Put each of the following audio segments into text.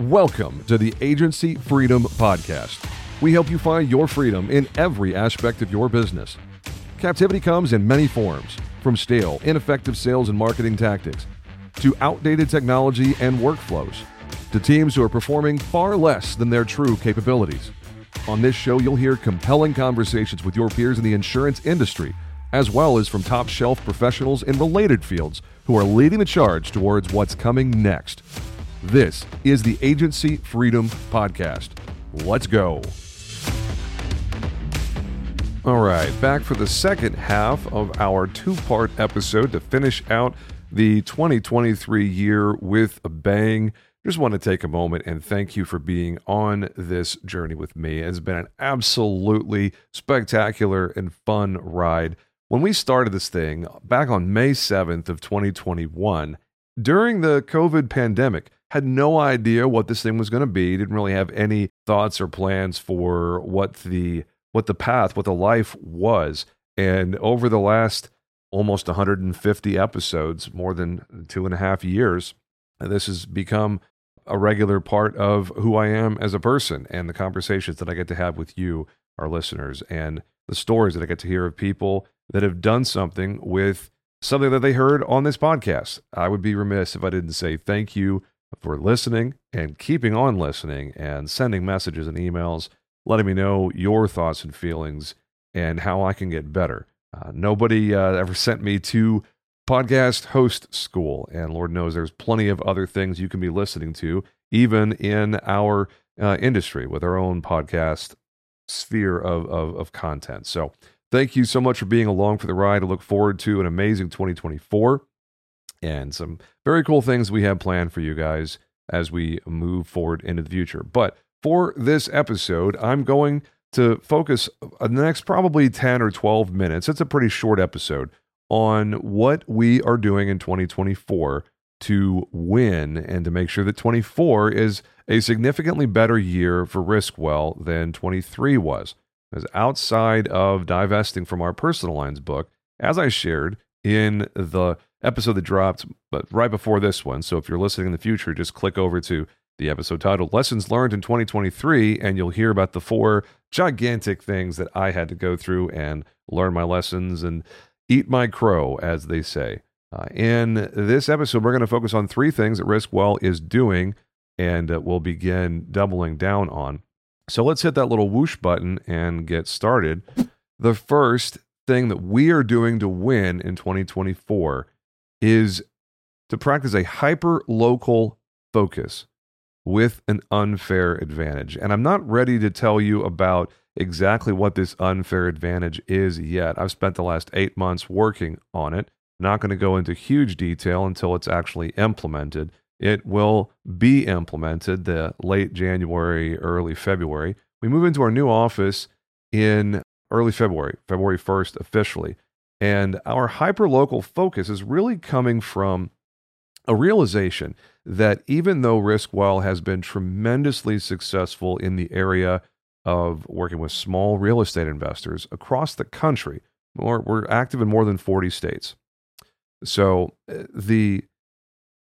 Welcome to the Agency Freedom Podcast. We help you find your freedom in every aspect of your business. Captivity comes in many forms, from stale, ineffective sales and marketing tactics, to outdated technology and workflows, to teams who are performing far less than their true capabilities. On this show, you'll hear compelling conversations with your peers in the insurance industry, as well as from top shelf professionals in related fields who are leading the charge towards what's coming next. This is the Agency Freedom Podcast. Let's go. All right, back for the second half of our two part episode to finish out the 2023 year with a bang. Just want to take a moment and thank you for being on this journey with me. It's been an absolutely spectacular and fun ride. When we started this thing back on May 7th of 2021, during the COVID pandemic, had no idea what this thing was going to be didn't really have any thoughts or plans for what the what the path what the life was and over the last almost 150 episodes more than two and a half years this has become a regular part of who i am as a person and the conversations that i get to have with you our listeners and the stories that i get to hear of people that have done something with something that they heard on this podcast i would be remiss if i didn't say thank you for listening and keeping on listening and sending messages and emails, letting me know your thoughts and feelings and how I can get better. Uh, nobody uh, ever sent me to podcast host school, and Lord knows there's plenty of other things you can be listening to, even in our uh, industry with our own podcast sphere of, of, of content. So, thank you so much for being along for the ride. I look forward to an amazing 2024 and some very cool things we have planned for you guys as we move forward into the future. But for this episode, I'm going to focus uh, the next probably 10 or 12 minutes. It's a pretty short episode on what we are doing in 2024 to win and to make sure that 24 is a significantly better year for Riskwell than 23 was. As outside of divesting from our personal lines book, as I shared in the episode that dropped, but right before this one. So if you're listening in the future, just click over to the episode titled Lessons Learned in 2023, and you'll hear about the four gigantic things that I had to go through and learn my lessons and eat my crow, as they say. Uh, in this episode, we're going to focus on three things that Riskwell is doing and uh, we'll begin doubling down on. So let's hit that little whoosh button and get started. The first thing that we are doing to win in 2024 is to practice a hyper local focus with an unfair advantage. And I'm not ready to tell you about exactly what this unfair advantage is yet. I've spent the last eight months working on it. Not going to go into huge detail until it's actually implemented. It will be implemented the late January, early February. We move into our new office in early February, February 1st officially. And our hyperlocal focus is really coming from a realization that even though Riskwell has been tremendously successful in the area of working with small real estate investors across the country, we're, we're active in more than 40 states. So uh, the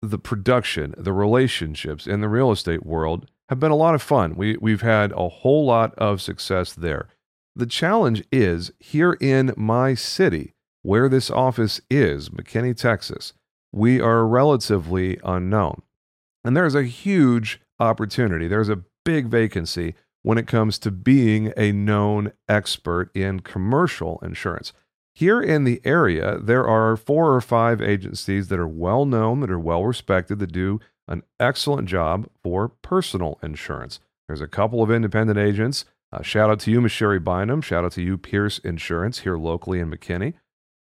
the production, the relationships in the real estate world have been a lot of fun. We we've had a whole lot of success there. The challenge is here in my city where this office is, McKinney, Texas, we are relatively unknown. And there's a huge opportunity. There's a big vacancy when it comes to being a known expert in commercial insurance. Here in the area, there are four or five agencies that are well known, that are well respected, that do an excellent job for personal insurance. There's a couple of independent agents. Uh, shout out to you, Miss Sherry Bynum. Shout out to you, Pierce Insurance, here locally in McKinney.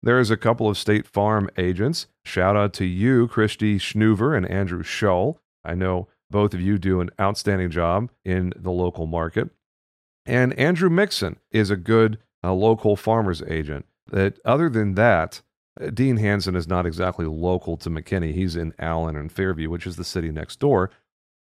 There's a couple of State Farm agents. Shout out to you, Christy Schnuver and Andrew Schull. I know both of you do an outstanding job in the local market. And Andrew Mixon is a good uh, local farmers agent. That other than that, uh, Dean Hanson is not exactly local to McKinney. He's in Allen and Fairview, which is the city next door.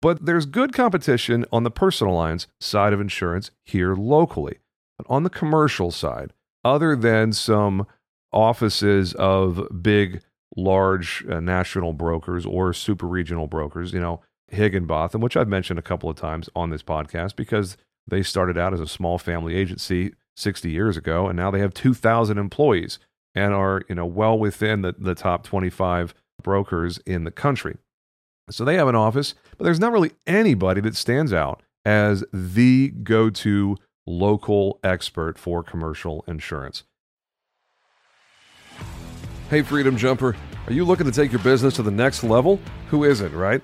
But there's good competition on the personal lines side of insurance here locally. But on the commercial side, other than some offices of big, large uh, national brokers or super regional brokers, you know, Higginbotham, which I've mentioned a couple of times on this podcast because they started out as a small family agency 60 years ago, and now they have 2,000 employees and are you know well within the, the top 25 brokers in the country. So they have an office, but there's not really anybody that stands out as the go-to local expert for commercial insurance. Hey, Freedom Jumper, are you looking to take your business to the next level? Who isn't, right?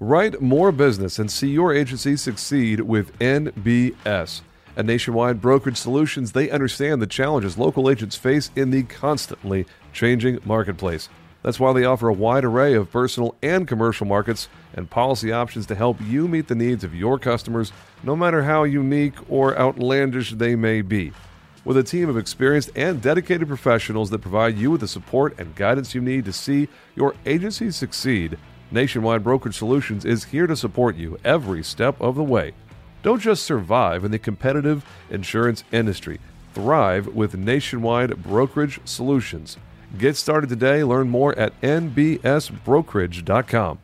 Write more business and see your agency succeed with NBS. At Nationwide Brokerage Solutions, they understand the challenges local agents face in the constantly changing marketplace. That's why they offer a wide array of personal and commercial markets and policy options to help you meet the needs of your customers, no matter how unique or outlandish they may be. With a team of experienced and dedicated professionals that provide you with the support and guidance you need to see your agency succeed, Nationwide Brokerage Solutions is here to support you every step of the way. Don't just survive in the competitive insurance industry, thrive with Nationwide Brokerage Solutions. Get started today. Learn more at nbsbrokerage.com.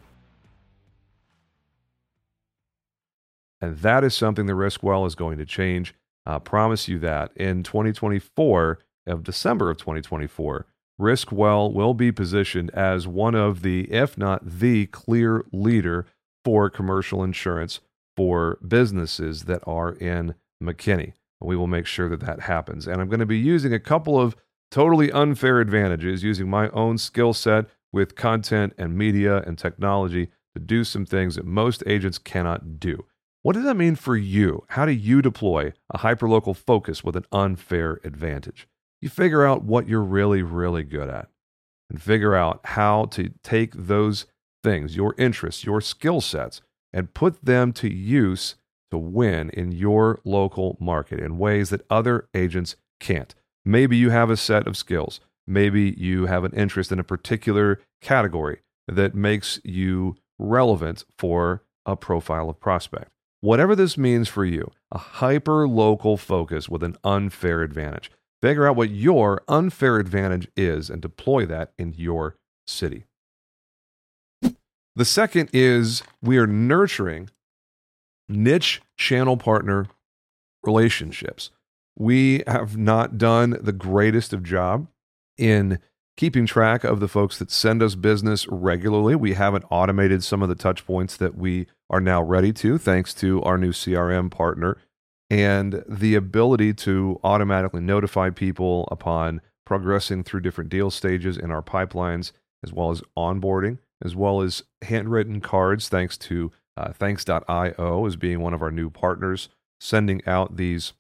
And that is something the Riskwell is going to change. I promise you that. In 2024, of December of 2024, Riskwell will be positioned as one of the, if not the clear leader for commercial insurance for businesses that are in McKinney. We will make sure that that happens. And I'm going to be using a couple of totally unfair advantages using my own skill set with content and media and technology to do some things that most agents cannot do. What does that mean for you? How do you deploy a hyperlocal focus with an unfair advantage? You figure out what you're really, really good at and figure out how to take those things, your interests, your skill sets, and put them to use to win in your local market in ways that other agents can't. Maybe you have a set of skills. Maybe you have an interest in a particular category that makes you relevant for a profile of prospect. Whatever this means for you, a hyper local focus with an unfair advantage. Figure out what your unfair advantage is and deploy that in your city. The second is we are nurturing niche channel partner relationships. We have not done the greatest of job in keeping track of the folks that send us business regularly. We haven't automated some of the touch points that we are now ready to, thanks to our new CRM partner and the ability to automatically notify people upon progressing through different deal stages in our pipelines, as well as onboarding as well as handwritten cards, thanks to uh, thanks.io as being one of our new partners, sending out these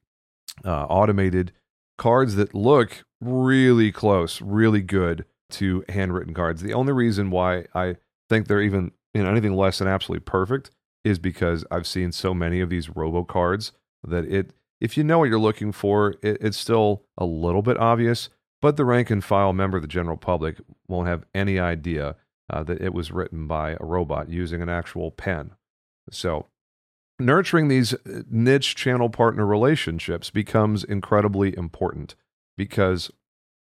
uh, automated cards that look really close, really good to handwritten cards. The only reason why I think they're even you know, anything less than absolutely perfect is because I've seen so many of these robo cards that it if you know what you're looking for, it, it's still a little bit obvious, but the rank and file member of the general public won't have any idea uh, that it was written by a robot using an actual pen. So, nurturing these uh, niche channel partner relationships becomes incredibly important because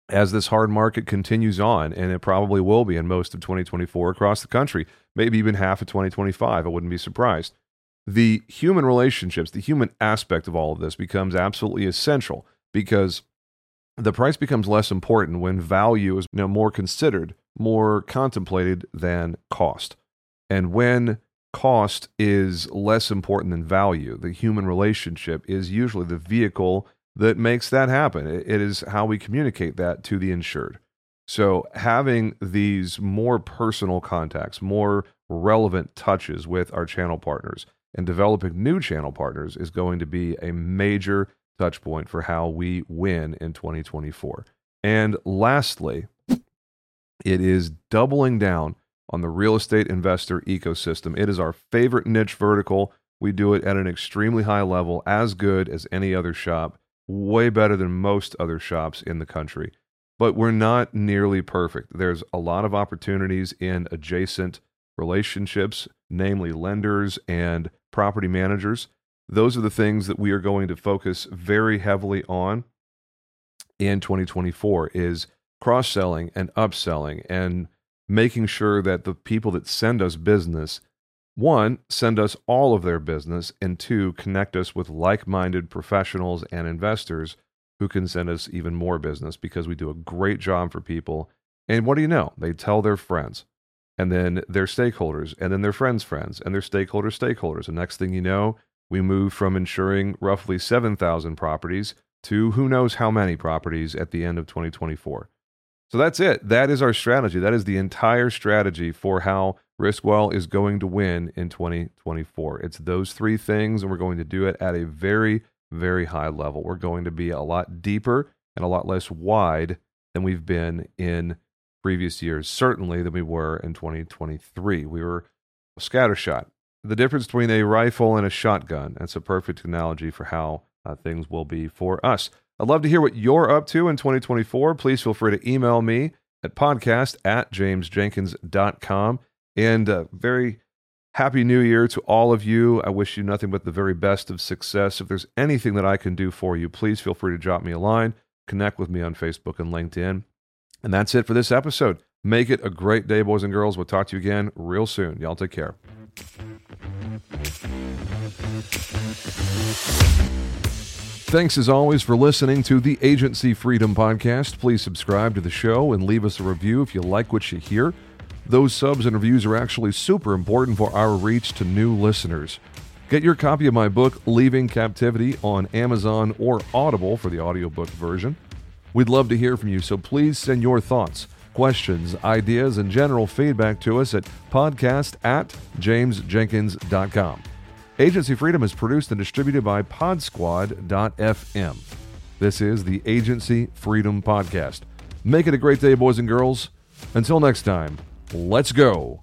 as this hard market continues on, and it probably will be in most of 2024 across the country, maybe even half of 2025, I wouldn't be surprised. The human relationships, the human aspect of all of this becomes absolutely essential because the price becomes less important when value is you know, more considered more contemplated than cost. And when cost is less important than value, the human relationship is usually the vehicle that makes that happen. It is how we communicate that to the insured. So, having these more personal contacts, more relevant touches with our channel partners, and developing new channel partners is going to be a major touch point for how we win in 2024. And lastly, it is doubling down on the real estate investor ecosystem. It is our favorite niche vertical. We do it at an extremely high level, as good as any other shop, way better than most other shops in the country. But we're not nearly perfect. There's a lot of opportunities in adjacent relationships, namely lenders and property managers. Those are the things that we are going to focus very heavily on in 2024 is cross-selling and upselling and making sure that the people that send us business one, send us all of their business, and two, connect us with like minded professionals and investors who can send us even more business because we do a great job for people. And what do you know? They tell their friends and then their stakeholders and then their friends' friends and their stakeholders' stakeholders. And next thing you know, we move from insuring roughly 7,000 properties to who knows how many properties at the end of 2024. So that's it. That is our strategy. That is the entire strategy for how Riskwell is going to win in 2024. It's those three things, and we're going to do it at a very, very high level. We're going to be a lot deeper and a lot less wide than we've been in previous years, certainly than we were in 2023. We were scattershot. The difference between a rifle and a shotgun. That's a perfect analogy for how uh, things will be for us. I'd love to hear what you're up to in 2024. Please feel free to email me at podcast at jamesjenkins.com. And a very happy new year to all of you. I wish you nothing but the very best of success. If there's anything that I can do for you, please feel free to drop me a line, connect with me on Facebook and LinkedIn. And that's it for this episode. Make it a great day, boys and girls. We'll talk to you again real soon. Y'all take care. Thanks as always for listening to the Agency Freedom Podcast. Please subscribe to the show and leave us a review if you like what you hear. Those subs and reviews are actually super important for our reach to new listeners. Get your copy of my book, Leaving Captivity, on Amazon or Audible for the audiobook version. We'd love to hear from you, so please send your thoughts, questions, ideas, and general feedback to us at podcast at jamesjenkins.com. Agency Freedom is produced and distributed by podsquad.fm. This is the Agency Freedom Podcast. Make it a great day, boys and girls. Until next time. Let's go.